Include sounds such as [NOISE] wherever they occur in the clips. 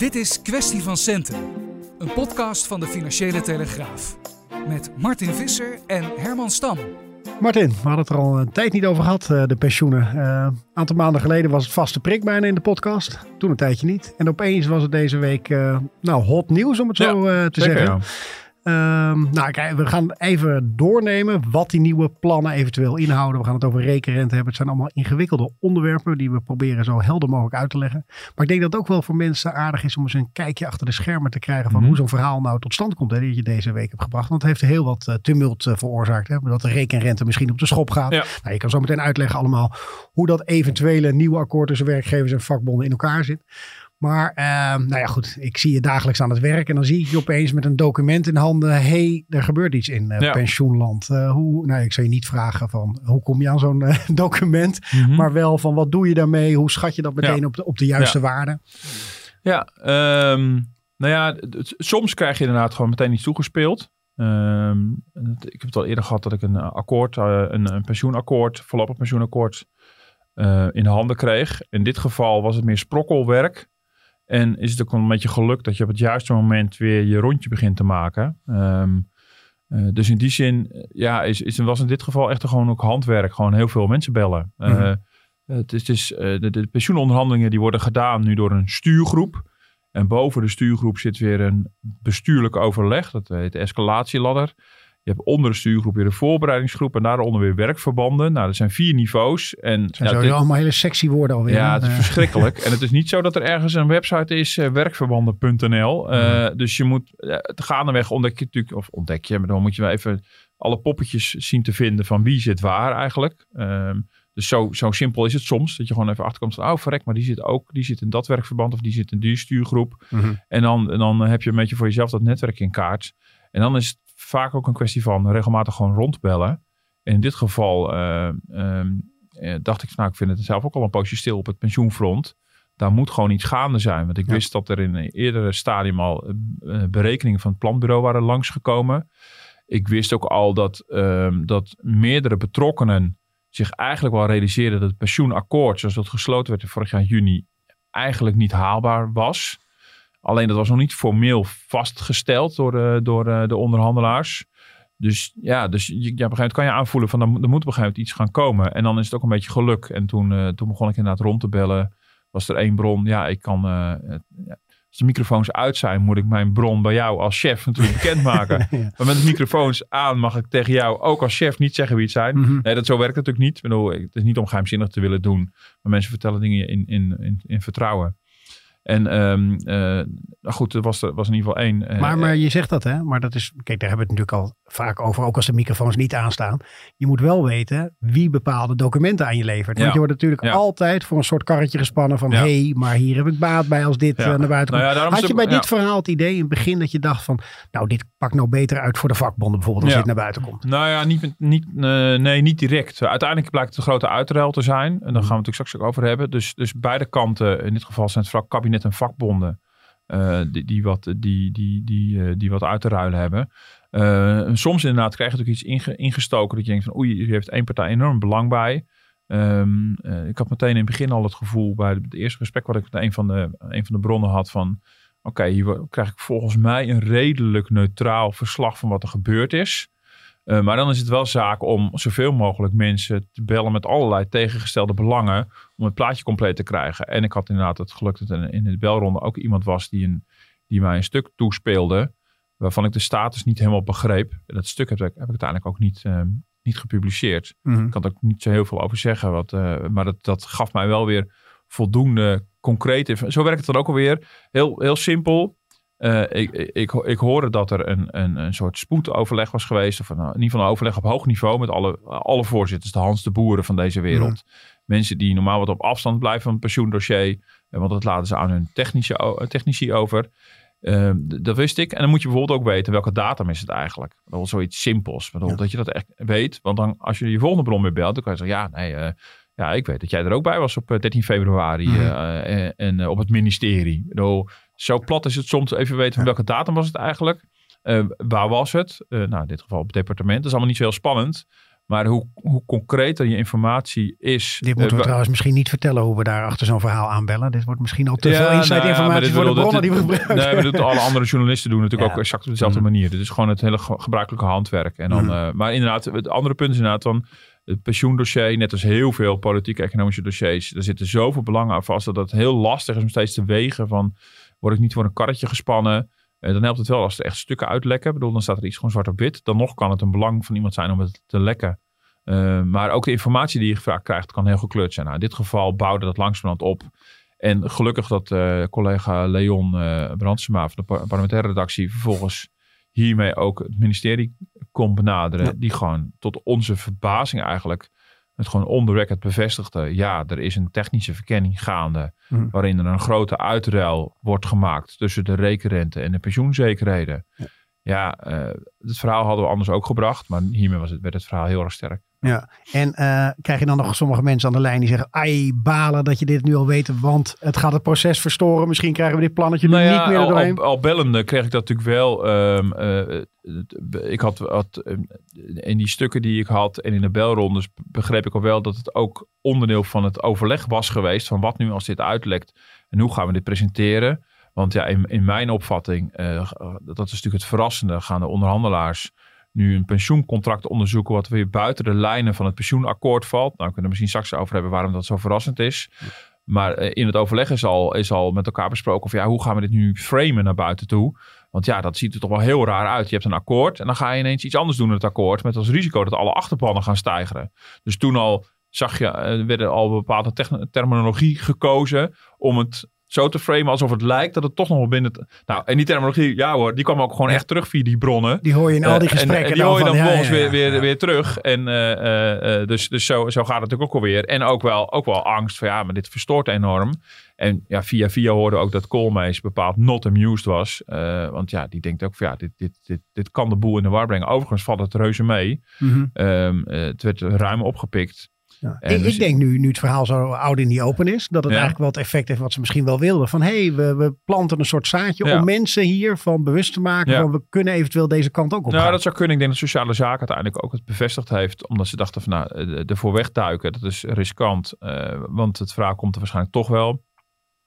Dit is Kwestie van Centen, een podcast van de Financiële Telegraaf. Met Martin Visser en Herman Stam. Martin, we hadden het er al een tijd niet over gehad, eh, de pensioenen. Eh, Een aantal maanden geleden was het vaste prik bijna in de podcast. Toen een tijdje niet. En opeens was het deze week eh, nou, hot nieuws, om het zo eh, te Zeker, zeggen. ja. Ehm, nou, kijk, we gaan even doornemen wat die nieuwe plannen eventueel inhouden. We gaan het over rekenrente hebben. Het zijn allemaal ingewikkelde onderwerpen die we proberen zo helder mogelijk uit te leggen. Maar ik denk dat het ook wel voor mensen aardig is om eens een kijkje achter de schermen te krijgen van Mhm. hoe zo'n verhaal nou tot stand komt. Hè, die je deze week hebt gebracht. Want het heeft heel wat eh, tumult eh, veroorzaakt. Hè, dat de rekenrente misschien op de schop gaat. Ja. Nou, je kan zo meteen uitleggen allemaal hoe dat eventuele nieuwe akkoord tussen werkgevers en vakbonden in elkaar zit. Maar ehm, nou ja, goed. Ik zie je dagelijks aan het werk en dan zie ik je opeens met een document in handen. hey, er gebeurt iets in eh, Ja. pensioenland. Eh, hoe, nou, ik zou je niet vragen van hoe kom je aan zo'n eh, [LAUGHS] document. Mhm. Maar wel van wat doe je daarmee? Hoe schat je dat meteen Ja. op, de, op de juiste waarde? Ja, ehm, nou ja, soms krijg je inderdaad gewoon meteen iets toegespeeld. Ehm, ik heb het al eerder gehad dat ik een akkoord, een, een pensioenakkoord, voorlopig pensioenakkoord, in de handen kreeg. In dit geval was het meer sprokkelwerk. En is het ook wel een beetje geluk dat je op het juiste moment weer je rondje begint te maken. Ehm, eh, dus in die zin, eh, ja, is, is, was in dit geval echt gewoon ook handwerk. Gewoon heel veel mensen bellen. Mhm. het is, het is, de, de pensioenonderhandelingen die worden gedaan nu door een stuurgroep. En boven de stuurgroep zit weer een bestuurlijk overleg. Dat heet de escalatieladder. Je hebt onder de stuurgroep weer een voorbereidingsgroep. En daaronder weer werkverbanden. Nou, dat zijn vier niveaus. En Het zijn ja, sowieso dit- allemaal hele sexy woorden alweer. ja, het is Eh, verschrikkelijk. [LAUGHS] En het is niet zo dat er ergens een website is, eh, werkverbanden.nl. Eh, Dus je moet, uh, gaandeweg ontdek je natuurlijk, of ontdek je, maar dan moet je wel even alle poppetjes zien te vinden van wie zit waar eigenlijk. Ehm, dus zo, zo simpel is het soms, dat je gewoon even achterkomt van, oh verrek, maar die zit ook, die zit in dat werkverband of die zit in die stuurgroep. mhm. En dan, en dan heb je een beetje voor jezelf dat netwerk in kaart. En dan is het vaak ook een kwestie van regelmatig gewoon rondbellen. En in dit geval eh, ehm, eh, dacht ik, van, nou, ik vind het zelf ook al een poosje stil op het pensioenfront. Daar moet gewoon iets gaande zijn. Want ik Ja. wist dat er in een eerdere stadium al eh, berekeningen van het planbureau waren langsgekomen. Ik wist ook al dat, ehm, dat meerdere betrokkenen zich eigenlijk wel realiseerden dat het pensioenakkoord, zoals dat gesloten werd vorig jaar juni, eigenlijk niet haalbaar was. Alleen dat was nog niet formeel vastgesteld door de, door de, de onderhandelaars. Dus ja, dus je, ja, op een gegeven moment kan je aanvoelen van er, moet- er moet op een gegeven moment iets gaan komen. En dan is het ook een beetje geluk. En toen, eh, toen begon ik inderdaad rond te bellen. Was er één bron, ja, ik kan... eh, ja, als de microfoons uit zijn, moet ik mijn bron bij jou als chef natuurlijk [LAUGHS] bekendmaken. Ja. Maar met de microfoons aan mag ik tegen jou ook als chef niet zeggen wie het zijn. Mhm. Nee, dat, zo werkt het natuurlijk niet. Ik bedoel, het is niet om geheimzinnig te willen doen. Maar mensen vertellen dingen in, in, in, in vertrouwen. En ehm, eh, nou goed, er was, er was in ieder geval één. eh, Maar, maar je zegt dat, hè? Maar dat is, kijk, daar hebben we het natuurlijk al vaak over, ook als de microfoons niet aanstaan. Je moet wel weten wie bepaalde documenten aan je levert. Want Ja. je wordt natuurlijk Ja. altijd voor een soort karretje gespannen van, Ja. hé, hey, maar hier heb ik baat bij als dit eh, naar buiten komt. Nou daarom Had je bij dit verhaal het idee in het begin dat je dacht van, nou, dit pakt nou beter uit voor de vakbonden bijvoorbeeld als dit naar buiten komt? Nou ja, niet, niet, eh, nee, niet direct. Uiteindelijk blijkt het een grote uitruil te zijn. En daar gaan we het natuurlijk straks ook over hebben. Dus, dus beide kanten, in dit geval zijn het vooral kabinet en vakbonden, eh, die, die, wat, die, die, die, eh, die wat uit te ruilen hebben. Eh, soms inderdaad krijg je natuurlijk iets inge- ingestoken dat je denkt van oei, hier heeft één partij enorm belang bij. Ehm, eh, ik had meteen in het begin al het gevoel bij het eerste gesprek wat ik met een van de, een van de bronnen had van oké, hier krijg ik volgens mij een redelijk neutraal verslag van wat er gebeurd is. Uh, maar dan is het wel zaak om zoveel mogelijk mensen te bellen met allerlei tegengestelde belangen. Om het plaatje compleet te krijgen. En ik had inderdaad het geluk dat er in de belronde ook iemand was die, een, die mij een stuk toespeelde. Waarvan ik de status niet helemaal begreep. En dat stuk heb ik, heb ik uiteindelijk ook niet, uh, niet gepubliceerd. Mhm. Ik kan er ook niet zo heel veel over zeggen. Wat, uh, maar dat, dat gaf mij wel weer voldoende concreet. Zo werkt het dan ook alweer. Heel, heel simpel. Uh, ik, ik, ik hoorde dat er een, een, een soort spoedoverleg was geweest. Of een, in ieder geval een overleg op hoog niveau met alle, alle voorzitters. De Hans de Boeren van deze wereld. Ja. Mensen die normaal wat op afstand blijven van het pensioendossier. Want dat laten ze aan hun technische, technici over. Uh, dat wist ik. En dan moet je bijvoorbeeld ook weten welke datum is het eigenlijk. Dat is zoiets simpels. Ja. Dat je dat echt weet. Want dan als je je volgende bron weer belt. Dan kan je zeggen ja nee... Uh, ja, ik weet dat jij er ook bij was op 13 februari mm. uh, en, en op het ministerie. Bedoel, zo plat is het soms even weten van welke datum was het eigenlijk. Uh, waar was het? Uh, nou, in dit geval op het departement. Dat is allemaal niet zo heel spannend. Maar hoe, hoe concreter je informatie is. Dit moeten we eh, trouwens misschien niet vertellen hoe we daar achter zo'n verhaal aanbellen. Dit wordt misschien al te veel inside nou ja, maar informatie voor de bronnen dit- die we gebruiken. Nee, maar dit, alle andere journalisten doen natuurlijk Ja. ook exact op dezelfde Mhm. manier. Dit is gewoon het hele ge- gebruikelijke handwerk. En dan, Mhm. eh, maar inderdaad, het andere punt is inderdaad van het pensioendossier, net als heel veel politieke economische dossiers, er zitten zoveel belangen aan vast dat het heel lastig is om steeds te wegen van, word ik niet voor een karretje gespannen? Eh, dan helpt het wel als er echt stukken uitlekken. Ik bedoel, dan staat er iets gewoon zwart op wit. Dan nog kan het een belang van iemand zijn om het te lekken. Eh, maar ook de informatie die je gevraagd krijgt kan heel gekleurd zijn. Nou, in dit geval bouwde dat langzamerhand op. En gelukkig dat eh, collega Leon eh Brandsema van de par- parlementaire redactie vervolgens hiermee ook het ministerie kon benaderen. Ja. Die gewoon tot onze verbazing eigenlijk het gewoon on the record bevestigde. Ja, er is een technische verkenning gaande Mhm. waarin er een grote uitruil wordt gemaakt tussen de rekenrente en de pensioenzekerheden. Ja. Ja, eh, het verhaal hadden we anders ook gebracht, maar hiermee was het, werd het verhaal heel erg sterk. Ja, en eh, krijg je dan nog sommige mensen aan de lijn die zeggen, ai, balen dat je dit nu al weet, want het gaat het proces verstoren. Misschien krijgen we dit plannetje Nou ja, niet meer al, doorheen. al, al bellende kreeg ik dat natuurlijk wel. ehm, eh, ik had, had eh, in die stukken die ik had en in de belrondes begreep ik al wel dat het ook onderdeel van het overleg was geweest van wat nu als dit uitlekt en hoe gaan we dit presenteren. Want ja, in, in mijn opvatting, dat is natuurlijk het verrassende, gaan de onderhandelaars nu een pensioencontract onderzoeken wat weer buiten de lijnen van het pensioenakkoord valt. Nou, we kunnen er misschien straks over hebben waarom dat zo verrassend is. Maar eh, in het overleg is al, is al met elkaar besproken van ja, hoe gaan we dit nu framen naar buiten toe? Want ja, dat ziet er toch wel heel raar uit. Je hebt een akkoord en dan ga je ineens iets anders doen in het akkoord. Met als risico dat alle achterplannen gaan stijgen. Dus toen al zag je, eh, werden al bepaalde terminologie gekozen om het zo te framen alsof het lijkt dat het toch nog wel binnen... het- Nou, en die terminologie, ja hoor, die kwam ook gewoon echt terug via die bronnen. Die hoor je in al die Eh, en- gesprekken. En, die hoor je dan van, ja, vervolgens ja, ja, weer, weer, weer terug. En eh, eh, eh, dus, dus zo, zo gaat het natuurlijk ook alweer. En ook wel, ook wel angst van ja, maar dit verstoort enorm. En ja, via via hoorde ook dat Koolmees bepaald not amused was. Eh, want ja, die denkt ook van ja, dit, dit, dit, dit kan de boel in de war brengen. Overigens valt het reuze mee. Mhm. Ehm, eh, het werd ruim opgepikt. Ja. En Ik, dus- ik denk nu, nu het verhaal zo oud in die open is, dat het Ja. eigenlijk wel het effect heeft wat ze misschien wel wilden. Van hé, hey, we, we planten een soort zaadje Ja. om mensen hiervan bewust te maken. Ja. Van we kunnen eventueel deze kant ook op Nou, dat zou kunnen. Ik denk dat sociale zaken uiteindelijk ook het bevestigd heeft. Omdat ze dachten van nou, eh, ervoor wegduiken, dat is riskant. eh, want het verhaal komt er waarschijnlijk toch wel.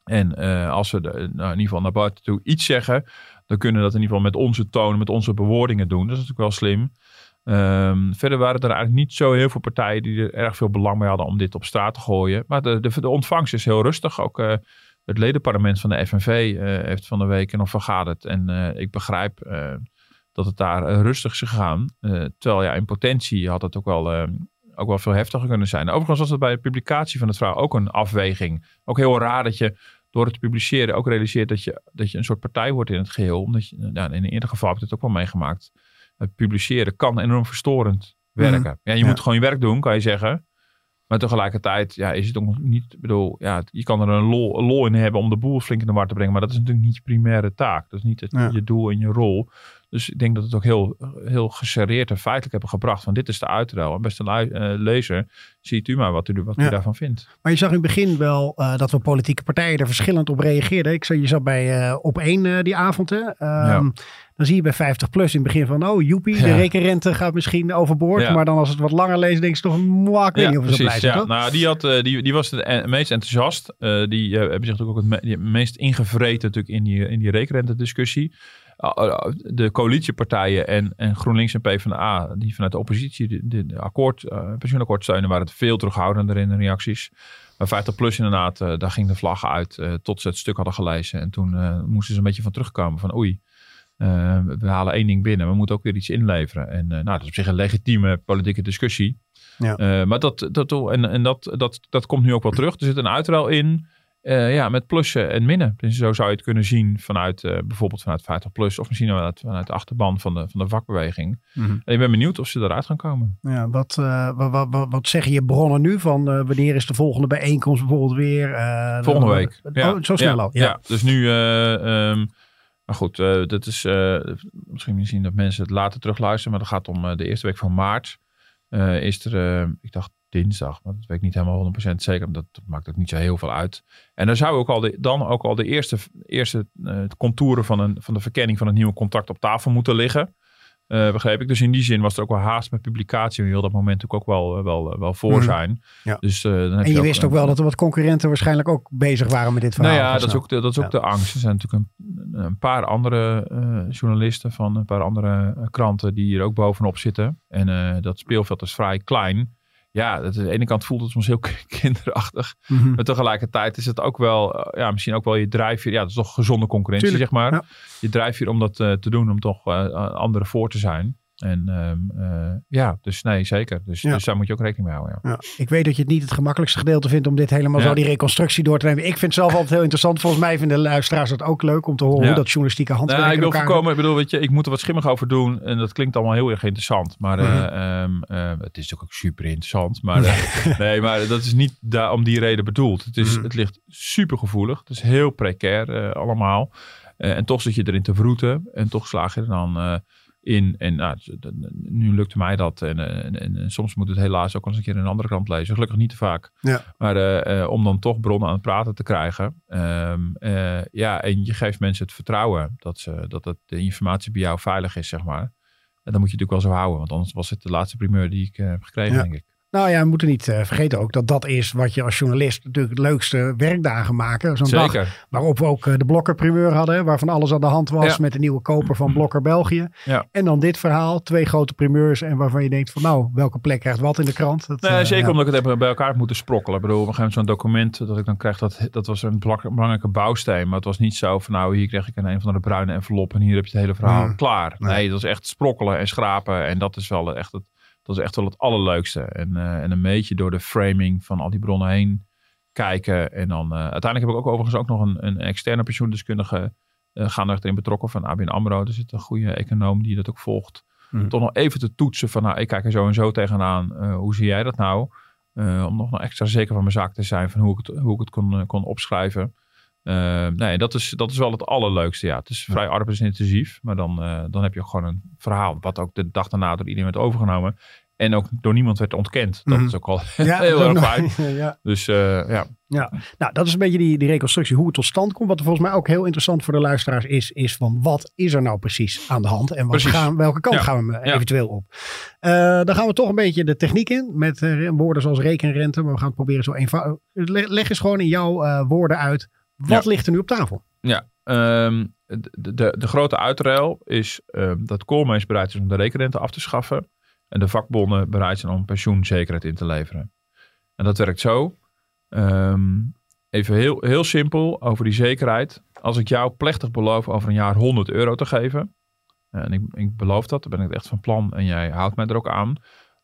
En eh, als we de, nou, in ieder geval naar buiten toe iets zeggen, dan kunnen we dat in ieder geval met onze toon, met onze bewoordingen doen. Dat is natuurlijk wel slim. Ehm, verder waren er eigenlijk niet zo heel veel partijen die er erg veel belang bij hadden om dit op straat te gooien. Maar de, de, ontvangst is heel rustig. Ook eh, het ledenparlement van de FNV eh, heeft van de week nog vergaderd. En eh, ik begrijp dat het daar rustig is gegaan. Terwijl ja, in potentie had het ook wel, eh, ook wel veel heftiger kunnen zijn. Overigens was het bij de publicatie van het verhaal ook een afweging. Ook heel raar dat je door het te publiceren ook realiseert dat je, dat je een soort partij wordt in het geheel. Omdat je, nou, in ieder geval heb ik het ook wel meegemaakt. Het publiceren kan enorm verstorend werken. Ja, je Ja. moet gewoon je werk doen, kan je zeggen. Maar tegelijkertijd ja, is het ook niet, ik bedoel, ja, je kan er een lol, een lol in hebben om de boel flink in de war te brengen. Maar dat is natuurlijk niet je primaire taak. Dat is niet het, Ja. je doel en je rol. Dus ik denk dat het ook heel, heel geserreerd en feitelijk hebben gebracht. Van dit is de uitruil. En beste eh, lezer, ziet u maar wat u, wat u Ja. daarvan vindt. Maar je zag in het begin wel eh, dat we politieke partijen er verschillend op reageerden. Ik zag, je zat bij eh, op één die avond. Hè? Ehm, Dan zie je bij 50 plus in het begin van, oh joepie, de Ja. rekenrente gaat misschien overboord. Maar dan als het wat langer leest, denk je toch, mwah, ik weet niet of we zo blij zijn, ja. toch? Nou, die, had, die, die was het en- meest enthousiast. Die hebben zich natuurlijk ook het me- meest ingevreten natuurlijk in die, in die rekenrente-discussie. Uh, uh, de coalitiepartijen en, en GroenLinks en PvdA, die vanuit de oppositie de, akkoord, eh, pensioenakkoord steunen, waren het veel terughoudender in de reacties. Maar 50 plus inderdaad, eh, daar ging de vlag uit eh, tot ze het stuk hadden gelezen. En toen moesten ze een beetje van terugkomen van oei, we halen één ding binnen, we moeten ook weer iets inleveren. En nou, dat is op zich een legitieme politieke discussie. Ja. Maar dat, dat, en, en dat, dat, dat komt nu ook wel terug. Er zit een uitruil in. Eh, ja, met plussen en minnen. Dus zo zou je het kunnen zien vanuit eh, bijvoorbeeld vanuit 50 plus. Of misschien vanuit, vanuit de achterban van de, van de vakbeweging. Mhm. En ik ben benieuwd of ze eruit gaan komen. Ja, wat, eh, wat, wat, wat, zeggen je bronnen nu van wanneer is de volgende bijeenkomst bijvoorbeeld weer? Volgende dan- week. Oh, zo snel al. Ja. dus nu... eh, ehm, maar goed, dat is misschien misschien dat mensen het later terugluisteren. Maar dat gaat om de eerste week van maart. Is er, ik dacht dinsdag, maar dat weet ik niet helemaal 100% zeker. Maar dat, dat maakt ook niet zo heel veel uit. En dan zou ook al de, dan ook al de eerste, eerste eh, contouren van, een, van de verkenning van een nieuwe contract op tafel moeten liggen. Eh, begreep ik. Dus in die zin was er ook wel haast met publicatie. En je wil dat moment natuurlijk ook wel, wel, wel voor Mhm. zijn. Ja. Dus, eh, dan heb En je ook wist een- ook wel dat er wat concurrenten waarschijnlijk ook bezig waren met dit verhaal. Nou ja, dat is ook de, dat is ook de angst. Er zijn natuurlijk een, een paar andere eh, journalisten van een paar andere eh, kranten die hier ook bovenop zitten. En eh, dat speelveld is vrij klein. Ja, dat, aan de ene kant voelt het soms heel [LAUGHS] kinderachtig. Mhm. Maar tegelijkertijd is het ook wel, eh, ja, misschien ook wel je drijfveer. Ja, dat is toch gezonde concurrentie, Tuurlijk, zeg maar. ja. Je drijfveer om dat eh, te doen, om toch eh, anderen voor te zijn. En ehm, eh, ja, dus nee, zeker. Dus, Ja. dus daar moet je ook rekening mee houden. Ja. Ja, ik weet dat je het niet het gemakkelijkste gedeelte vindt om dit helemaal Ja. zo die reconstructie door te nemen. Ik vind het zelf altijd heel interessant. Volgens mij vinden de luisteraars het ook leuk om te horen hoe dat journalistieke handwerk Nou, ik wil voorkomen, ik bedoel, weet je, ik moet er wat schimmig over doen. En dat klinkt allemaal heel erg interessant. Maar eh, Mhm. ehm, eh, het is ook, ook super interessant. Maar eh, [LAUGHS] nee, maar dat is niet daar om die reden bedoeld. Het, is, Mhm. het ligt super gevoelig. Het is heel precair eh, allemaal. Eh, en toch zit je erin te vroeten. En toch slaag je er dan eh, in. En nou, nu lukte mij dat. En, eh, en, en, en soms moet het helaas ook eens een keer een andere krant lezen. Gelukkig niet te vaak. Ja. Maar eh, eh, om dan toch bronnen aan het praten te krijgen. Ehm, eh, ja, en je geeft mensen het vertrouwen dat, ze, dat de informatie bij jou veilig is, zeg maar. En dan moet je natuurlijk wel zo houden. Want anders was het de laatste primeur die ik heb gekregen, Ja. denk ik. Nou ja, we moeten niet eh, vergeten ook dat dat is wat je als journalist natuurlijk het leukste werkdagen maken. Zo'n dag Zeker. waarop we ook eh, de Blokker primeur hadden, waarvan alles aan de hand was Ja. met de nieuwe koper van Blokker België. Ja. En dan dit verhaal, twee grote primeurs en waarvan je denkt van nou, welke plek krijgt wat in de krant? Dat, Nee, eh, zeker ja. omdat ik het bij elkaar heb moeten sprokkelen. Ik bedoel, op een gegeven moment zo'n document dat ik dan krijg, dat, dat was een belangrijke bouwsteen. Maar het was niet zo van, nou, hier krijg ik een een van de bruine envelop en hier heb je het hele verhaal Mm. klaar. Nee. Nee, dat is echt sprokkelen en schrapen. En dat is wel echt het, dat is echt wel het allerleukste. En, eh, en een beetje door de framing van al die bronnen heen kijken. En dan, eh, uiteindelijk heb ik ook overigens ook nog een, een externe pensioendeskundige eh gaan erin betrokken van ABN AMRO. Er zit een goede econoom die dat ook volgt. Mhm. Toch nog even te toetsen van, nou, ik kijk er zo en zo tegenaan. Hoe zie jij dat nou? Om nog extra zeker van mijn zaak te zijn van hoe ik het, hoe ik het kon, kon opschrijven. Eh, nee, dat is, dat is wel het allerleukste. Ja, het is vrij arbeidsintensief, maar dan, eh, dan heb je gewoon een verhaal. Wat ook de dag daarna door iedereen werd overgenomen. En ook door niemand werd ontkend. Dat Mhm. is ook al [LAUGHS] Ja, heel erg fijn. [LAUGHS] ja. Dus eh, ja, Nou, dat is een beetje die, die reconstructie, hoe het tot stand komt. Wat er volgens mij ook heel interessant voor de luisteraars is, is van wat is er nou precies aan de hand en wat gaan, welke kant Ja. gaan we Ja. eventueel op. Eh, dan gaan we toch een beetje de techniek in met woorden zoals rekenrente, maar we gaan het proberen zo eenvoudig. Leg, leg eens gewoon in jouw woorden uit, wat Ja. ligt er nu op tafel? Ja, ehm, de, de, de grote uitruil is ehm, dat Koolmees bereid is om de rekenrente af te schaffen. En de vakbonden bereid zijn om pensioenzekerheid in te leveren. En dat werkt zo. Ehm, even heel, heel simpel over die zekerheid. Als ik jou plechtig beloof over een jaar 100 euro te geven. En ik, ik beloof dat, dan ben ik echt van plan. En jij houdt mij er ook aan.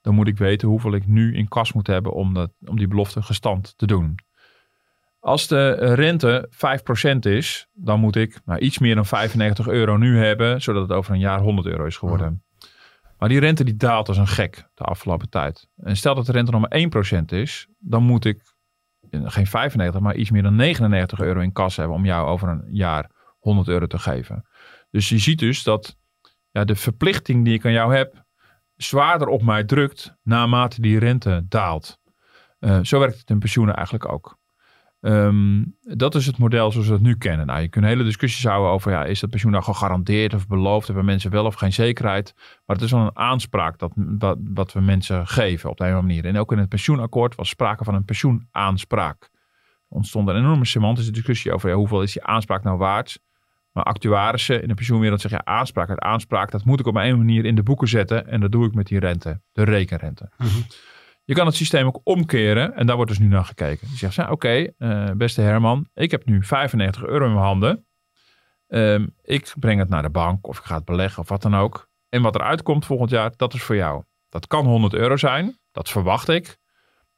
Dan moet ik weten hoeveel ik nu in kas moet hebben om, dat, om die belofte gestand te doen. Als de rente 5% is, dan moet ik nou, iets meer dan 95 euro nu hebben, zodat het over een jaar 100 euro is geworden. Maar die rente die daalt als een gek de afgelopen tijd. En stel dat de rente nog maar 1% is, dan moet ik eh, geen 95, maar iets meer dan 99 euro in kas hebben om jou over een jaar 100 euro te geven. Dus je ziet dus dat ja, de verplichting die ik aan jou heb, zwaarder op mij drukt naarmate die rente daalt. Eh, zo werkt het in pensioenen eigenlijk ook. Ehm, dat is het model zoals we het nu kennen. Nou, je kunt hele discussies houden over, ja, is dat pensioen nou gegarandeerd of beloofd? Hebben mensen wel of geen zekerheid? Maar het is wel een aanspraak dat, wat, wat we mensen geven op de een of andere manier. En ook in het pensioenakkoord was sprake van een pensioenaanspraak. Er ontstond een enorme semantische discussie over ja, hoeveel is die aanspraak nou waard? Maar actuarissen in de pensioenwereld zeggen, ja, aanspraak uit aanspraak, dat moet ik op een manier in de boeken zetten. En dat doe ik met die rente, de rekenrente. Je kan het systeem ook omkeren en daar wordt dus nu naar gekeken. Je zegt, ja, oké, eh, beste Herman, ik heb nu 95 euro in mijn handen. Ehm, ik breng het naar de bank of ik ga het beleggen of wat dan ook. En wat eruit komt volgend jaar, dat is voor jou. Dat kan 100 euro zijn, dat verwacht ik.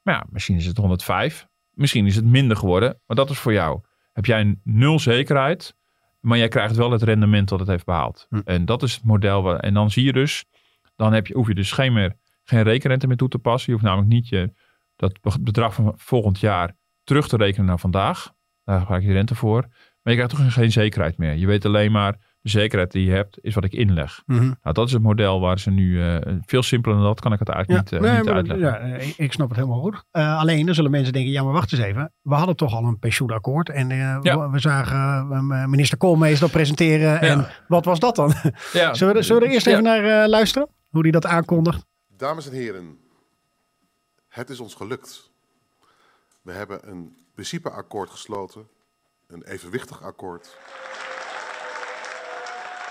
Maar ja, misschien is het 105, misschien is het minder geworden, maar dat is voor jou. Heb jij nul zekerheid, maar jij krijgt wel het rendement dat het heeft behaald. Hm. En dat is het model. waar- En dan zie je dus, dan heb je, hoef je dus geen, meer, geen rekenrente meer toe te passen. Je hoeft namelijk niet je, dat be- bedrag van volgend jaar terug te rekenen naar vandaag. Daar gebruik je de rente voor. Maar je krijgt toch geen zekerheid meer. Je weet alleen maar, De zekerheid die je hebt, is wat ik inleg. Mhm. Nou, dat is het model waar ze nu... eh, veel simpeler dan dat kan ik het eigenlijk niet, eh, nee, niet maar- uitleggen. ja, ik- ik snap het helemaal goed. Eh, alleen, dan zullen mensen denken, ja, maar wacht eens even. We hadden toch al een pensioenakkoord. En Ja. we, we zagen minister Koolmees dat presenteren. En wat was dat dan? [LAUGHS] Zullen, we, er- zullen we er eerst even naar luisteren? Hoe die dat aankondigt? Dames en heren, het is ons gelukt. We hebben een principeakkoord gesloten, een evenwichtig akkoord.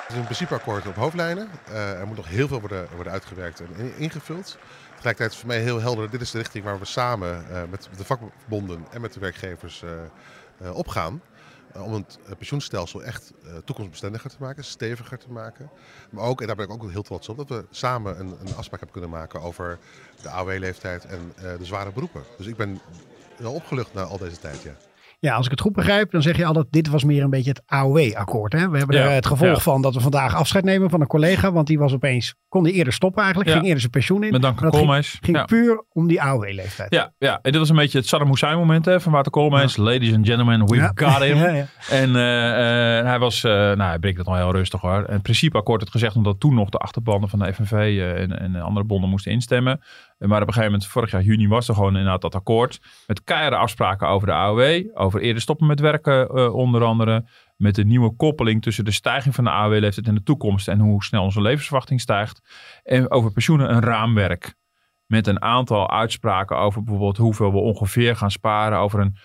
Het is een principeakkoord op hoofdlijnen. Eh, er moet nog heel veel worden, worden uitgewerkt en in- ingevuld. Tegelijkertijd is voor mij heel helder, dit is de richting waar we samen eh, met de vakbonden en met de werkgevers eh, eh, opgaan. Eh, om het eh, pensioenstelsel echt eh, toekomstbestendiger te maken, steviger te maken. Maar ook, en daar ben ik ook heel trots op, dat we samen een, een afspraak hebben kunnen maken over de AOW-leeftijd en de zware beroepen. Dus ik ben wel opgelucht na al deze tijd, ja. Ja, als ik het goed begrijp, dan zeg je altijd, dit was meer een beetje het AOW-akkoord. We hebben Ja, er het gevolg ja. van dat we vandaag afscheid nemen van een collega. Want die was opeens, kon die eerder stoppen eigenlijk. Ja. Ging eerder zijn pensioen in. Met dank Maar aan ging, Koolmees. ging puur om die AOW-leeftijd. Ja, ja, en dit was een beetje het Saddam Hussein moment hè, van Wouter Koolmees. Ladies and gentlemen, we've got him. [LAUGHS] Ja, ja. En eh, eh, hij was, eh, nou hij breekt het al heel rustig hoor. En het principeakkoord had gezegd omdat toen nog de achterbanden van de FNV eh, en, en andere bonden moesten instemmen. Maar op een gegeven moment, vorig jaar juni was er gewoon inderdaad dat akkoord. Met keiharde afspraken over de AOW. Over eerder stoppen met werken eh, onder andere. Met de nieuwe koppeling tussen de stijging van de AOW-leeftijd en de toekomst. En hoe snel onze levensverwachting stijgt. En over pensioenen een raamwerk. Met een aantal uitspraken over bijvoorbeeld hoeveel we ongeveer gaan sparen. Over een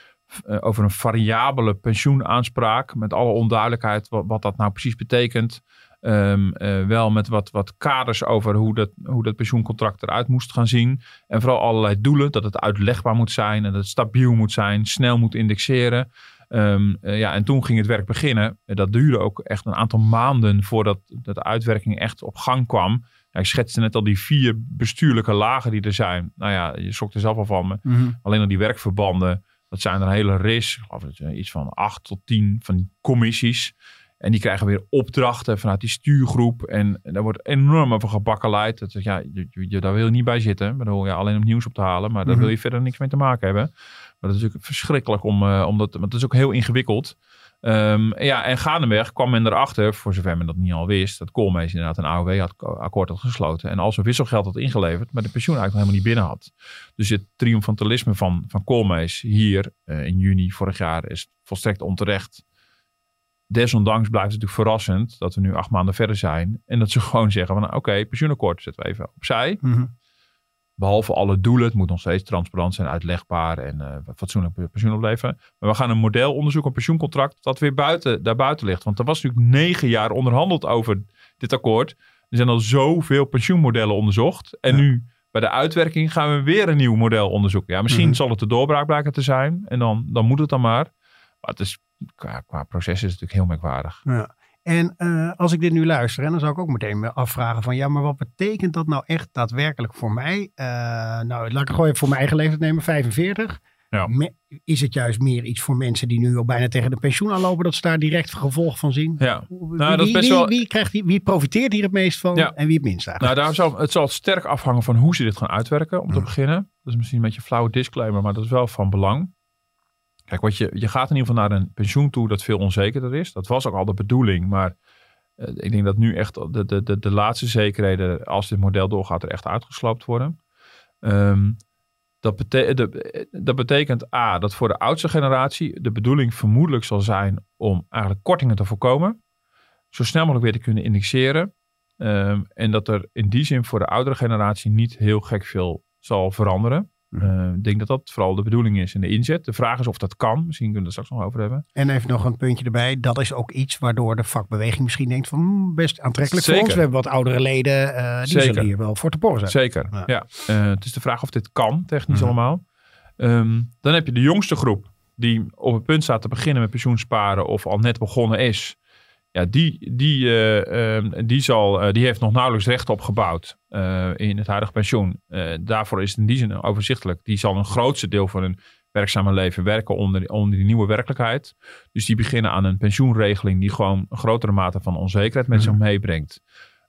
eh, over een variabele pensioenaanspraak. Met alle onduidelijkheid wat, wat dat nou precies betekent. Ehm, eh, wel met wat, wat kaders over hoe dat, hoe dat pensioencontract eruit moest gaan zien. En vooral allerlei doelen. Dat het uitlegbaar moet zijn. En dat het stabiel moet zijn. Snel moet indexeren. Ehm, eh, ja, en toen ging het werk beginnen. Dat duurde ook echt een aantal maanden voordat dat de uitwerking echt op gang kwam. Ja, ik schetste net al die vier bestuurlijke lagen die er zijn. Nou ja, je schrok er zelf al van me. Mhm. Alleen al die werkverbanden, dat zijn er een hele ris. Ik geloof dat je iets van acht tot tien van die commissies. En die krijgen weer opdrachten vanuit die stuurgroep. En, daar wordt enorm over gebakkeleid. Dat, ja, je, je- daar wil je niet bij zitten. Ik bedoel, ja, alleen om nieuws op te halen. Maar daar Mhm. wil je verder niks mee te maken hebben. Maar dat is natuurlijk verschrikkelijk om, eh, om dat, want het is ook heel ingewikkeld. Ehm, ja, en gaandeweg kwam men erachter, voor zover men dat niet al wist, dat Koolmees inderdaad een AOW-akkoord had gesloten. En al zijn wisselgeld had ingeleverd, maar de pensioen eigenlijk nog helemaal niet binnen had. Dus het triomfantalisme van, van Koolmees hier eh, in juni vorig jaar is volstrekt onterecht. Desondanks blijft het natuurlijk verrassend dat we nu acht maanden verder zijn. En dat ze [LAUGHS] gewoon zeggen van nou, oké, pensioenakkoord zetten we even opzij. Mhm. Behalve alle doelen, het moet nog steeds transparant zijn, uitlegbaar en eh, fatsoenlijk pensioen opleveren. Maar we gaan een model onderzoeken, een pensioencontract, dat weer buiten, daarbuiten ligt. Want er was natuurlijk negen jaar onderhandeld over dit akkoord. Er zijn al zoveel pensioenmodellen onderzocht. En Ja. nu bij de uitwerking gaan we weer een nieuw model onderzoeken. Ja, misschien Mhm. zal het de doorbraak blijken te zijn. En dan, dan moet het dan maar. Maar het is, qua, qua proces is het natuurlijk heel merkwaardig. Ja. En eh, als ik dit nu luister, en dan zou ik ook meteen me afvragen van ja, maar wat betekent dat nou echt daadwerkelijk voor mij? Eh, nou, laat ik gewoon even voor mijn eigen leeftijd nemen, 45. Ja. Me- is het juist meer iets voor mensen die nu al bijna tegen de pensioen aanlopen, dat ze daar direct gevolg van zien? Ja. Wie, Nou, dat is best wie, wel- wie, krijgt wie profiteert hier het meest van Ja. en wie het minst eigenlijk? Nou, daar zal, het zal sterk afhangen van hoe ze dit gaan uitwerken, om te beginnen. Dat is misschien een beetje een flauwe disclaimer, maar dat is wel van belang. Kijk, wat je, je gaat in ieder geval naar een pensioen toe dat veel onzekerder is. Dat was ook al de bedoeling, maar eh, ik denk dat nu echt de, de, de, de laatste zekerheden, als dit model doorgaat, er echt uitgesloopt worden. Ehm, dat, bete- de- dat betekent A, dat voor de oudste generatie de bedoeling vermoedelijk zal zijn om eigenlijk kortingen te voorkomen. Zo snel mogelijk weer te kunnen indexeren. Ehm, en dat er in die zin voor de oudere generatie niet heel gek veel zal veranderen. Eh, ik denk dat dat vooral de bedoeling is in de inzet. De vraag is of dat kan. Misschien kunnen we het straks nog over hebben. En even nog een puntje erbij. Dat is ook iets waardoor de vakbeweging misschien denkt van hmm, best aantrekkelijk Zeker. voor ons. We hebben wat oudere leden, eh, die Zeker. zullen hier wel voor te porren zijn. Zeker. Ja. Ja. Eh, het is de vraag of dit kan, technisch Mhm. allemaal. Ehm, dan heb je de jongste groep die op het punt staat te beginnen met pensioensparen of al net begonnen is. Ja, die, die, eh, ehm, die, zal, eh, die heeft nog nauwelijks recht opgebouwd eh, in het huidige pensioen. Daarvoor is het in die zin overzichtelijk. Die zal een grootste deel van hun werkzame leven werken onder, onder die nieuwe werkelijkheid. Dus die beginnen aan een pensioenregeling die gewoon een grotere mate van onzekerheid met zich Mhm. meebrengt.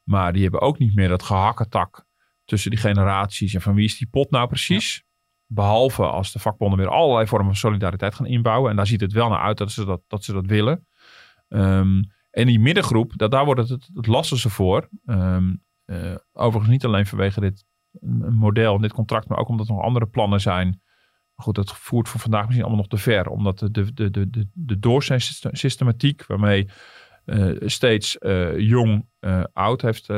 Maar die hebben ook niet meer dat gehakketak tussen die generaties. En van wie is die pot nou precies? Behalve als de vakbonden weer allerlei vormen van solidariteit gaan inbouwen. En daar ziet het wel naar uit dat ze dat, dat, ze dat willen. Ehm, En die middengroep, dat, daar wordt het het, het lastigste voor. Ehm, eh, overigens niet alleen vanwege dit model, dit contract, maar ook omdat er nog andere plannen zijn. Maar goed, dat voert voor vandaag misschien allemaal nog te ver. Omdat de, de, de, de, de, doorsystematiek waarmee uh, steeds uh, jong, oud heeft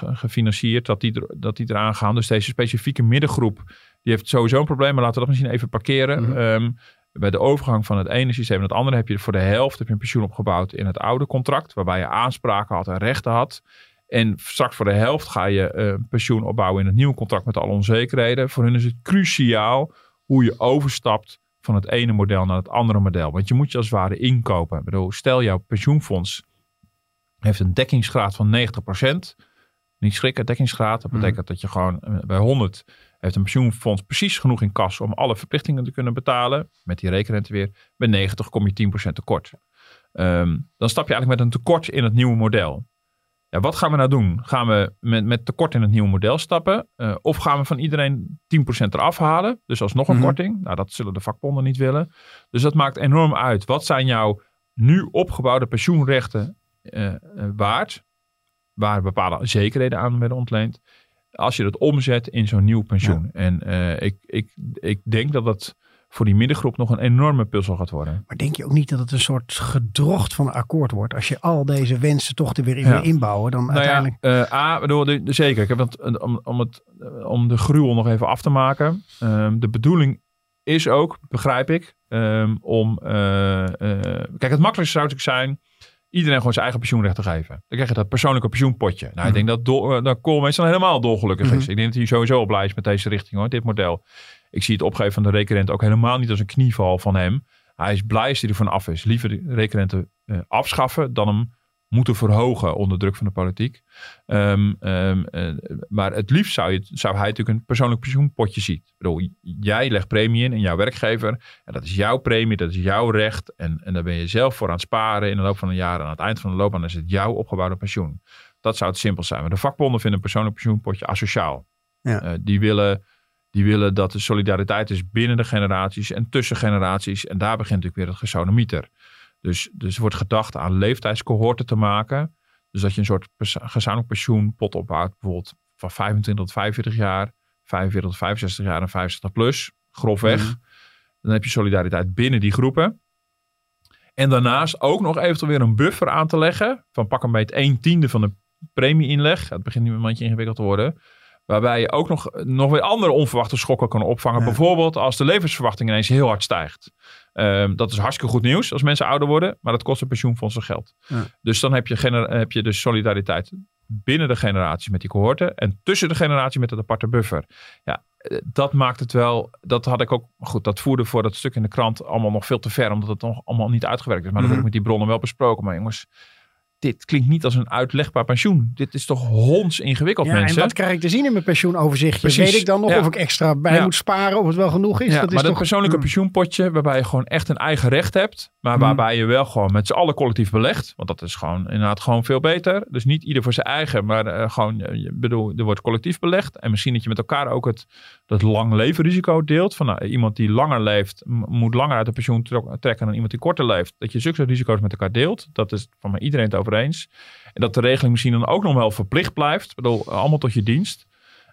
gefinancierd, dat die, er, dat die eraan gaan. Dus deze specifieke middengroep, die heeft sowieso een probleem. Maar laten we dat misschien even parkeren. Mm -hmm. Bij de overgang van het ene systeem naar het andere heb je voor de helft heb je een pensioen opgebouwd in het oude contract. Waarbij je aanspraken had en rechten had. En straks voor de helft ga je een pensioen opbouwen in het nieuwe contract met alle onzekerheden. Voor hun is het cruciaal hoe je overstapt van het ene model naar het andere model. Want je moet je als het ware inkopen. Ik bedoel, stel jouw pensioenfonds heeft een dekkingsgraad van 90%. Niet schrikken, dekkingsgraad. Dat betekent mm. dat je gewoon eh, bij 100 heeft een pensioenfonds precies genoeg in kas om alle verplichtingen te kunnen betalen. Met die rekenrente weer. Bij 90 kom je 10% tekort. Um, dan stap je eigenlijk met een tekort in het nieuwe model. Ja, wat gaan we nou doen? Gaan we met, met tekort in het nieuwe model stappen? Uh, of gaan we van iedereen 10% eraf halen? Dus alsnog een mm -hmm. korting. Nou, dat zullen de vakbonden niet willen. Dus dat maakt enorm uit. Wat zijn jouw nu opgebouwde pensioenrechten uh, waard, waar bepaalde zekerheden aan werden ontleend, als je dat omzet in zo'n nieuw pensioen. Ja. En uh, ik, ik, ik denk dat dat voor die middengroep nog een enorme puzzel gaat worden. Maar denk je ook niet dat het een soort gedrocht van een akkoord wordt? Als je al deze wensen toch er weer in ja. inbouwen, dan nou uiteindelijk... Ja, uh, A, bedoel, de, de, zeker. Ik heb het, om, om, het, om de gruwel nog even af te maken. Um, de bedoeling is ook, begrijp ik, um, om... Uh, kijk, het makkelijkste zou natuurlijk zijn iedereen gewoon zijn eigen pensioenrecht te geven. Dan krijg je dat persoonlijke pensioenpotje. Nou, mm. ik denk dat, do, dat Koolmees dan helemaal dolgelukkig mm-hmm. is. Ik denk dat hij sowieso blij is met deze richting hoor, dit model. Ik zie het opgeven van de rekenrente ook helemaal niet als een knieval van hem. Hij is blij als hij ervan af is. Liever de rekenrente uh, afschaffen dan hem moeten verhogen onder druk van de politiek. Um, um, uh, maar het liefst zou, je, zou hij natuurlijk een persoonlijk pensioenpotje zien. Ik bedoel, jij legt premie in en jouw werkgever. En dat is jouw premie, dat is jouw recht. En, en daar ben je zelf voor aan het sparen in de loop van een jaar. En aan het eind van de loopbaan is het jouw opgebouwde pensioen. Dat zou het simpel zijn. Maar de vakbonden vinden een persoonlijk pensioenpotje asociaal. Ja. Uh, die willen... Die willen dat er solidariteit is binnen de generaties en tussen generaties. En daar begint natuurlijk weer het gesodemieter. Dus, dus er wordt gedacht aan leeftijdscohorten te maken. Dus dat je een soort gezamenlijk pensioenpot opbouwt. Bijvoorbeeld van 25 tot 45 jaar, 45 tot 65 jaar en 65 plus. Grofweg. Mm. Dan heb je solidariteit binnen die groepen. En daarnaast ook nog eventueel weer een buffer aan te leggen. Van pak een beetje 1 tiende van de premieinleg. Het begint nu een mandje ingewikkeld te worden. Waarbij je ook nog, nog weer andere onverwachte schokken kan opvangen. Ja. Bijvoorbeeld als de levensverwachting ineens heel hard stijgt. Um, dat is hartstikke goed nieuws als mensen ouder worden. Maar dat kost een pensioenfondsen geld. Ja. Dus dan heb je, heb je dus solidariteit binnen de generatie met die cohorten. En tussen de generatie met het aparte buffer. Ja, eh, dat maakt het wel. Dat had ik ook. Goed, dat voerde voor dat stuk in de krant allemaal nog veel te ver. Omdat het nog allemaal niet uitgewerkt is. Maar dat heb ik met die bronnen wel besproken. Maar jongens dit klinkt niet als een uitlegbaar pensioen. Dit is toch honds ingewikkeld, ja, mensen. En wat krijg ik te zien in mijn pensioenoverzichtje? Precies. Weet ik dan nog ja. of ik extra bij ja. moet sparen, of het wel genoeg is? Ja, dat is maar toch... dat persoonlijke pensioenpotje, waarbij je gewoon echt een eigen recht hebt, maar hmm. waarbij je wel gewoon met z'n allen collectief belegt, want dat is gewoon inderdaad gewoon veel beter. Dus niet ieder voor zijn eigen, maar uh, gewoon, uh, bedoel, er wordt collectief belegd. En misschien dat je met elkaar ook het dat lang leven risico deelt. Van nou, iemand die langer leeft, moet langer uit de pensioen trekken dan iemand die korter leeft. Dat je zulke risico's met elkaar deelt. Dat is van mij iedereen het over eens. En dat de regeling misschien dan ook nog wel verplicht blijft. Ik bedoel, allemaal tot je dienst.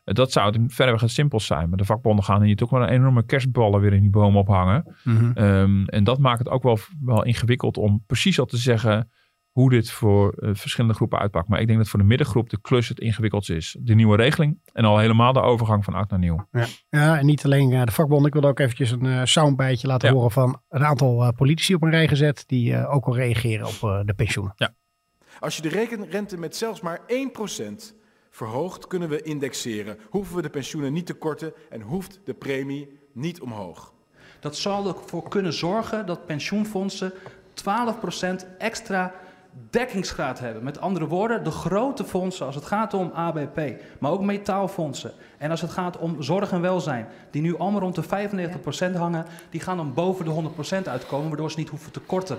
Dat zou het verreweg het simpelst zijn. Maar de vakbonden gaan hier toch wel een enorme kerstballen weer in die boom ophangen. Mm -hmm. um, en dat maakt het ook wel, wel ingewikkeld om precies al te zeggen hoe dit voor uh, verschillende groepen uitpakt. Maar ik denk dat voor de middengroep de klus het ingewikkeldst is. De nieuwe regeling en al helemaal de overgang van oud naar nieuw. Ja, ja en niet alleen uh, de vakbonden. Ik wil ook eventjes een uh, soundbijtje laten ja. horen van een aantal politici op een rij gezet. Die ook al reageren op de pensioenen. Ja. Als je de rekenrente met zelfs maar 1% verhoogt, kunnen we indexeren. Hoeven we de pensioenen niet te korten en hoeft de premie niet omhoog. Dat zal ervoor kunnen zorgen dat pensioenfondsen 12% extra dekkingsgraad hebben. Met andere woorden, de grote fondsen als het gaat om ABP, maar ook metaalfondsen. En als het gaat om zorg en welzijn, die nu allemaal rond de 95% hangen, die gaan dan boven de 100% uitkomen, waardoor ze niet hoeven te korten.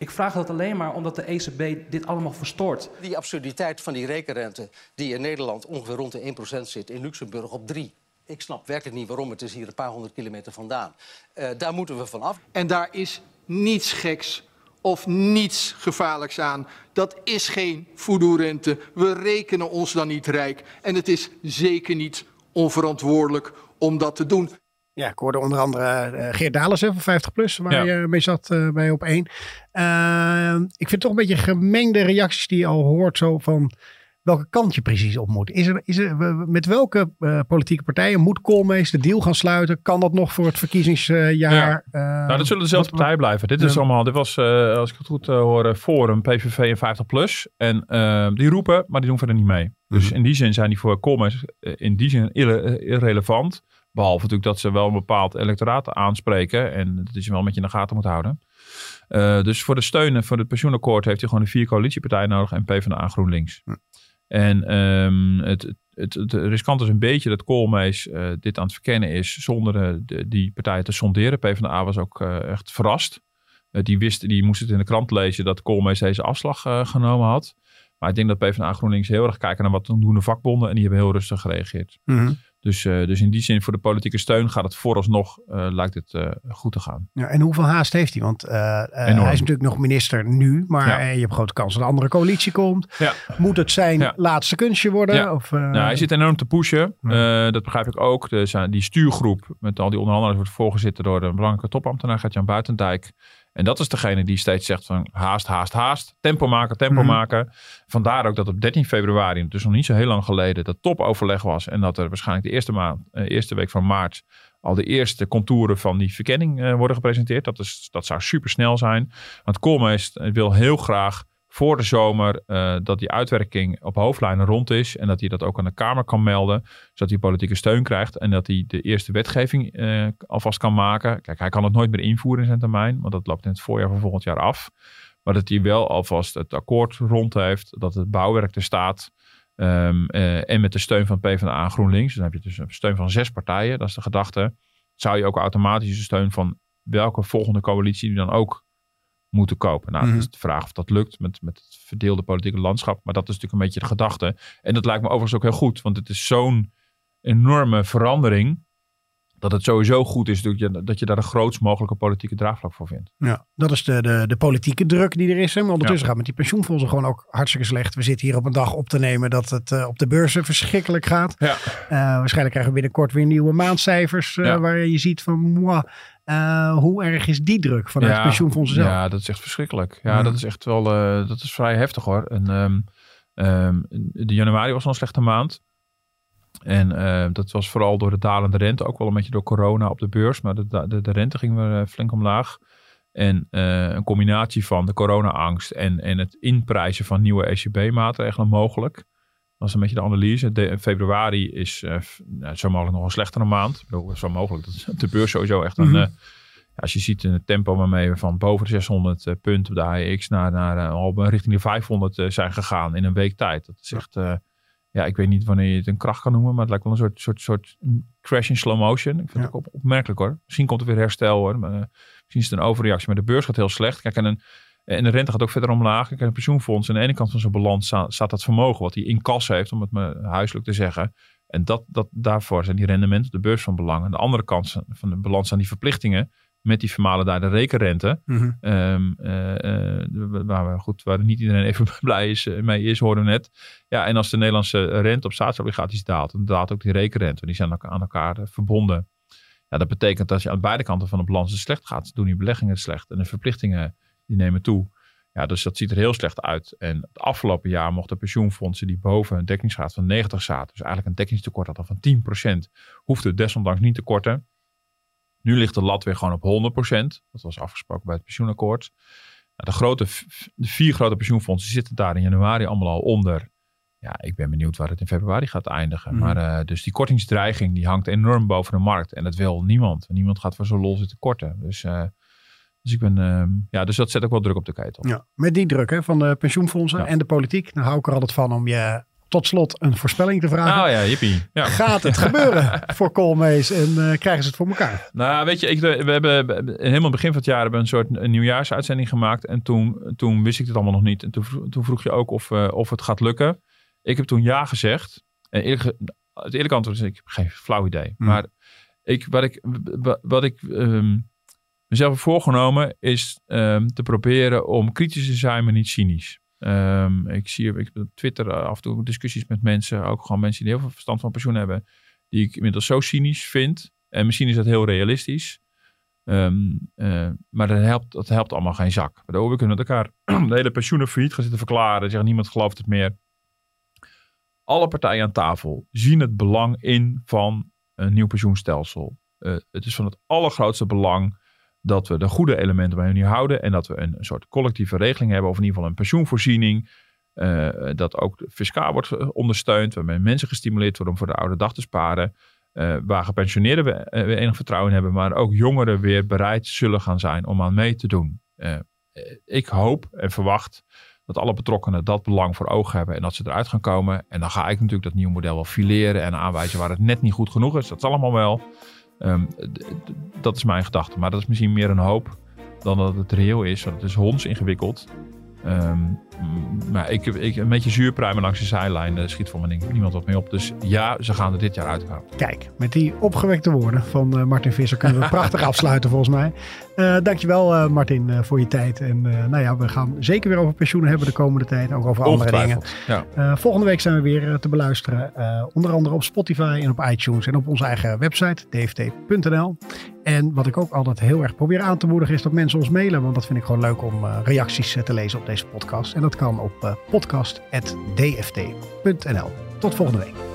Ik vraag dat alleen maar omdat de ECB dit allemaal verstoort. Die absurditeit van die rekenrente, die in Nederland ongeveer rond de 1% zit, in Luxemburg op 3. Ik snap werkelijk niet waarom, het is hier een paar honderd kilometer vandaan. Uh, daar moeten we van af. En daar is niets geks of niets gevaarlijks aan. Dat is geen voodoo-rente. We rekenen ons dan niet rijk. En het is zeker niet onverantwoordelijk om dat te doen. Ja, ik hoorde onder andere uh, Geert Dalens van 50 Plus, waar ja. je mee zat uh, bij op één. Uh, ik vind toch een beetje gemengde reacties die je al hoort zo van welke kant je precies op moet. Is er, is er, met welke politieke partijen moet Koolmees de deal gaan sluiten? Kan dat nog voor het verkiezingsjaar? Ja. nou, dat zullen dezelfde partijen blijven. Dit is allemaal, dit was, als ik het goed hoor, Forum, PVV en 50 plus. En die roepen, maar die doen verder niet mee. Mm -hmm. Dus in die zin zijn die voor Koolmees in die zin irre irrelevant. Behalve natuurlijk dat ze wel een bepaald electoraat aanspreken. En dat is wel met je in de gaten moet houden. Uh, dus voor de steunen voor het pensioenakkoord heeft hij gewoon de vier coalitiepartijen nodig en PvdA GroenLinks. Hm. En um, het, het, het, riskant is een beetje dat Koolmees uh, dit aan het verkennen is zonder uh, de, die partijen te sonderen. PvdA was ook echt verrast. die wist, die moest het in de krant lezen dat Koolmees deze afslag genomen had. Maar ik denk dat PvdA GroenLinks heel erg kijken naar wat doen de vakbonden en die hebben heel rustig gereageerd. Hm. Mm -hmm. Dus, uh, dus in die zin, voor de politieke steun gaat het vooralsnog, uh, lijkt het uh, goed te gaan. Ja, en hoeveel haast heeft hij? Want hij is natuurlijk nog minister nu, maar ja. je hebt grote kans dat een andere coalitie komt. Ja. Moet het zijn laatste kunstje worden? Ja. Of, Nou, hij zit enorm te pushen. Eh, dat begrijp ik ook. Dus, eh, die stuurgroep met al die onderhandelaars wordt voorgezitten door de belangrijke topambtenaar Gert-Jan Buitendijk. En dat is degene die steeds zegt van haast, haast, haast. Tempo maken, tempo Mhm. maken. Vandaar ook dat op 13 februari, dus nog niet zo heel lang geleden, dat topoverleg was. En dat er waarschijnlijk de eerste, maand, eh, eerste week van maart al de eerste contouren van die verkenning eh, worden gepresenteerd. Dat, is, dat zou super snel zijn. Want Koolmees wil heel graag voor de zomer eh, dat die uitwerking op hoofdlijnen rond is. En dat hij dat ook aan de Kamer kan melden. Zodat hij politieke steun krijgt. En dat hij de eerste wetgeving eh, alvast kan maken. Kijk, hij kan het nooit meer invoeren in zijn termijn. Want dat loopt in het voorjaar van volgend jaar af. Maar dat hij wel alvast het akkoord rond heeft. Dat het bouwwerk er staat. Ehm, eh, en met de steun van PvdA en GroenLinks. Dan heb je dus een steun van zes partijen. Dat is de gedachte. Zou je ook automatisch de steun van welke volgende coalitie die dan ook moeten kopen. Nou, Mhm. dat is de vraag of dat lukt met, met het verdeelde politieke landschap. Maar dat is natuurlijk een beetje de gedachte. En dat lijkt me overigens ook heel goed. Want het is zo'n enorme verandering. Dat het sowieso goed is dat je, dat je daar de grootst mogelijke politieke draagvlak voor vindt. Ja, dat is de, de, de politieke druk die er is. hè. Maar ondertussen gaat met die pensioenfondsen gewoon ook hartstikke slecht. We zitten hier op een dag op te nemen dat het eh, op de beurzen verschrikkelijk gaat. Ja. Eh, waarschijnlijk krijgen we binnenkort weer nieuwe maandcijfers. Ja. Waar je ziet van, hoe erg is die druk vanuit pensioenfondsen zelf? Ja, dat is echt verschrikkelijk. Ja, dat is echt wel, dat is vrij heftig hoor. En, ehm, ehm, de januari was al een slechte maand. En eh, dat was vooral door de dalende rente, ook wel een beetje door corona op de beurs. Maar de, de, de rente ging weer eh, flink omlaag. En eh, een combinatie van de corona-angst en, en het inprijzen van nieuwe ECB-maatregelen mogelijk. Dat was een beetje de analyse. De, februari is nou, zo mogelijk nog een slechtere maand. Ik bedoel, zo mogelijk. Dat is op de beurs sowieso echt een... Mhm. ja, als je ziet in het tempo waarmee we van boven de 600 eh, punten op de AEX naar, naar richting de 500 eh, zijn gegaan in een week tijd. Dat is echt, ja, ik weet niet wanneer je het een kracht kan noemen, maar het lijkt wel een soort, soort, soort crash in slow motion. Ik vind Ja. het ook op, opmerkelijk hoor. Misschien komt er weer herstel hoor, maar eh, misschien is het een overreactie, maar de beurs gaat heel slecht. Kijk, en, een, en de rente gaat ook verder omlaag. Kijk, en een pensioenfonds aan de ene kant van zijn balans sta- staat dat vermogen wat hij in kas heeft, om het maar huiselijk te zeggen. En dat, dat, daarvoor zijn die rendementen op de beurs van belang. Aan de andere kant van de balans zijn die verplichtingen met die vermalendijde rekenrente. Mhm. Ehm, eh, eh, waar, we, goed, waar niet iedereen even [LAUGHS] blij is, eh, mee is, hoorden we net. Ja, en als de Nederlandse rente op staatsobligaties daalt, dan daalt ook die rekenrente. Die zijn aan elkaar eh, verbonden. Ja, dat betekent dat je aan beide kanten van de balans het slecht gaat. Doen die beleggingen slecht en de verplichtingen die nemen toe. Ja, dus dat ziet er heel slecht uit. En het afgelopen jaar mochten pensioenfondsen die boven een dekkingsgraad van 90 zaten, dus eigenlijk een dekkingstekort hadden van 10%, hoefden desondanks niet te korten. Nu ligt de lat weer gewoon op 100%. Dat was afgesproken bij het pensioenakkoord. Nou, de, grote, de vier grote pensioenfondsen zitten daar in januari allemaal al onder. Ja, ik ben benieuwd waar het in februari gaat eindigen. Mhm. Maar eh, dus die kortingsdreiging die hangt enorm boven de markt. En dat wil niemand. Niemand gaat voor zo'n lol zitten korten. Dus, eh, dus ik ben, ehm, ja, dus dat zet ook wel druk op de ketel. Ja, met die druk hè, van de pensioenfondsen Ja. en de politiek. Dan hou ik er altijd van om je tot slot een voorspelling te vragen. Oh ja, jippie. Ja. Gaat het [LAUGHS] gebeuren voor Koolmees en eh, krijgen ze het voor elkaar? Nou, weet je, ik, we hebben helemaal begin van het jaar hebben we een soort een nieuwjaarsuitzending gemaakt. En toen, toen wist ik het allemaal nog niet. En toen, toen vroeg je ook of, eh, of het gaat lukken. Ik heb toen ja gezegd. En eerlijk, het eerlijke antwoord is, ik heb geen flauw idee. Hmm. Maar ik, wat ik, wa- wat ik ehm, mezelf heb voorgenomen is ehm, te proberen om kritisch te zijn, maar niet cynisch. Ehm, ik zie op Twitter eh, af en toe discussies met mensen, ook gewoon mensen die heel veel verstand van pensioen hebben, die ik inmiddels zo cynisch vind. En misschien is dat heel realistisch. Ehm, eh, maar dat helpt, dat helpt allemaal geen zak. We kunnen met elkaar [CLEARS THROAT] de hele pensioenen failliet gaan zitten verklaren. Zeggen niemand gelooft het meer. Alle partijen aan tafel zien het belang in van een nieuw pensioenstelsel. Uh, het is van het allergrootste belang dat we de goede elementen bij nu houden. En dat we een, soort collectieve regeling hebben. Of in ieder geval een pensioenvoorziening. Uh, dat ook fiscaal wordt ondersteund. Waarbij mensen gestimuleerd worden om voor de oude dag te sparen. Uh, waar gepensioneerden we, enig vertrouwen in hebben. Maar ook jongeren weer bereid zullen gaan zijn om aan mee te doen. ik hoop en verwacht dat alle betrokkenen dat belang voor ogen hebben. En dat ze eruit gaan komen. En dan ga ik natuurlijk dat nieuwe model wel fileren. En aanwijzen waar het net niet goed genoeg is. Dat is allemaal wel. Um, dat is mijn gedachte. Maar dat is misschien meer een hoop dan dat het reëel is. Want het is honds ingewikkeld. Um, maar ik, ik, een beetje zuurpruimen langs de zijlijn uh, schiet voor mijn niemand wat mee op. Dus ja, ze gaan er dit jaar uitkomen. Kijk, met die opgewekte woorden van uh, Martin Visser kunnen we prachtig [LAUGHS] afsluiten volgens mij. Uh, dankjewel Martin voor je tijd. En nou ja, we gaan zeker weer over pensioenen hebben de komende tijd. Ook over andere dingen. Ja. volgende week zijn we weer te beluisteren. onder andere op Spotify en op iTunes en op onze eigen website dft.nl. En wat ik ook altijd heel erg probeer aan te moedigen is dat mensen ons mailen. Want dat vind ik gewoon leuk om reacties te lezen op deze podcast. En dat kan op podcast.dft.nl. Tot volgende week.